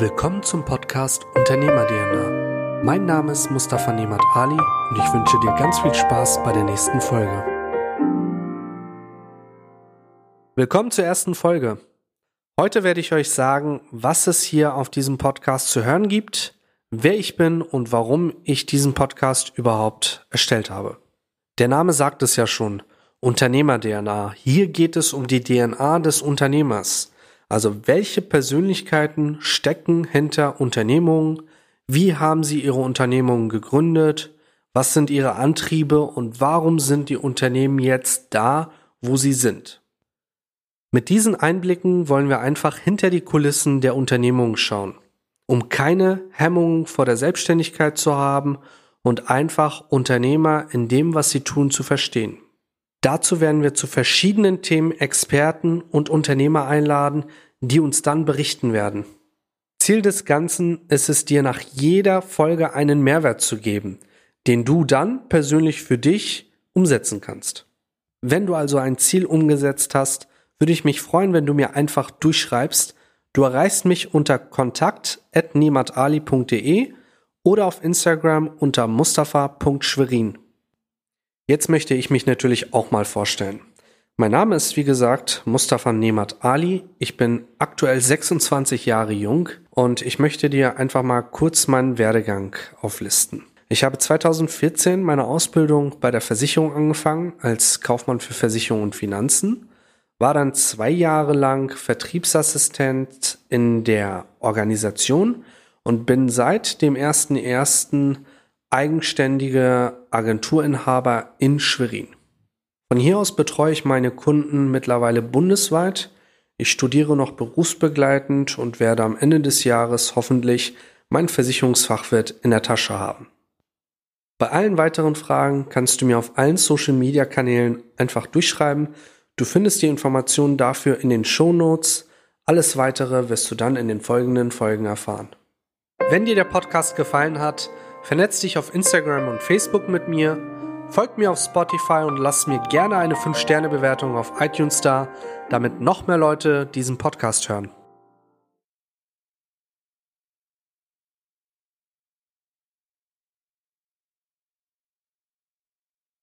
Willkommen zum Podcast Unternehmer DNA. Mein Name ist Mustafa Nemat Ali und ich wünsche dir ganz viel Spaß bei der nächsten Folge. Willkommen zur ersten Folge. Heute werde ich euch sagen, was es hier auf diesem Podcast zu hören gibt, wer ich bin und warum ich diesen Podcast überhaupt erstellt habe. Der Name sagt es ja schon. Unternehmer DNA. Hier geht es um die DNA des Unternehmers. Also welche Persönlichkeiten stecken hinter Unternehmungen? Wie haben sie ihre Unternehmungen gegründet? Was sind ihre Antriebe und warum sind die Unternehmen jetzt da, wo sie sind? Mit diesen Einblicken wollen wir einfach hinter die Kulissen der Unternehmung schauen, um keine Hemmungen vor der Selbstständigkeit zu haben und einfach Unternehmer in dem, was sie tun, zu verstehen. Dazu werden wir zu verschiedenen Themen Experten und Unternehmer einladen, die uns dann berichten werden. Ziel des Ganzen ist es dir nach jeder Folge einen Mehrwert zu geben, den du dann persönlich für dich umsetzen kannst. Wenn du also ein Ziel umgesetzt hast, würde ich mich freuen, wenn du mir einfach durchschreibst. Du erreichst mich unter kontakt.nimatali.de oder auf Instagram unter mustafa.schwerin. Jetzt möchte ich mich natürlich auch mal vorstellen. Mein Name ist wie gesagt Mustafa Nemat Ali. Ich bin aktuell 26 Jahre jung und ich möchte dir einfach mal kurz meinen Werdegang auflisten. Ich habe 2014 meine Ausbildung bei der Versicherung angefangen als Kaufmann für Versicherung und Finanzen, war dann zwei Jahre lang Vertriebsassistent in der Organisation und bin seit dem 1.1 eigenständige Agenturinhaber in Schwerin. Von hier aus betreue ich meine Kunden mittlerweile bundesweit. Ich studiere noch berufsbegleitend und werde am Ende des Jahres hoffentlich mein Versicherungsfachwirt in der Tasche haben. Bei allen weiteren Fragen kannst du mir auf allen Social Media Kanälen einfach durchschreiben. Du findest die Informationen dafür in den Show Notes. Alles weitere wirst du dann in den folgenden Folgen erfahren. Wenn dir der Podcast gefallen hat, Vernetz dich auf Instagram und Facebook mit mir, folgt mir auf Spotify und lass mir gerne eine 5-Sterne-Bewertung auf iTunes da, damit noch mehr Leute diesen Podcast hören.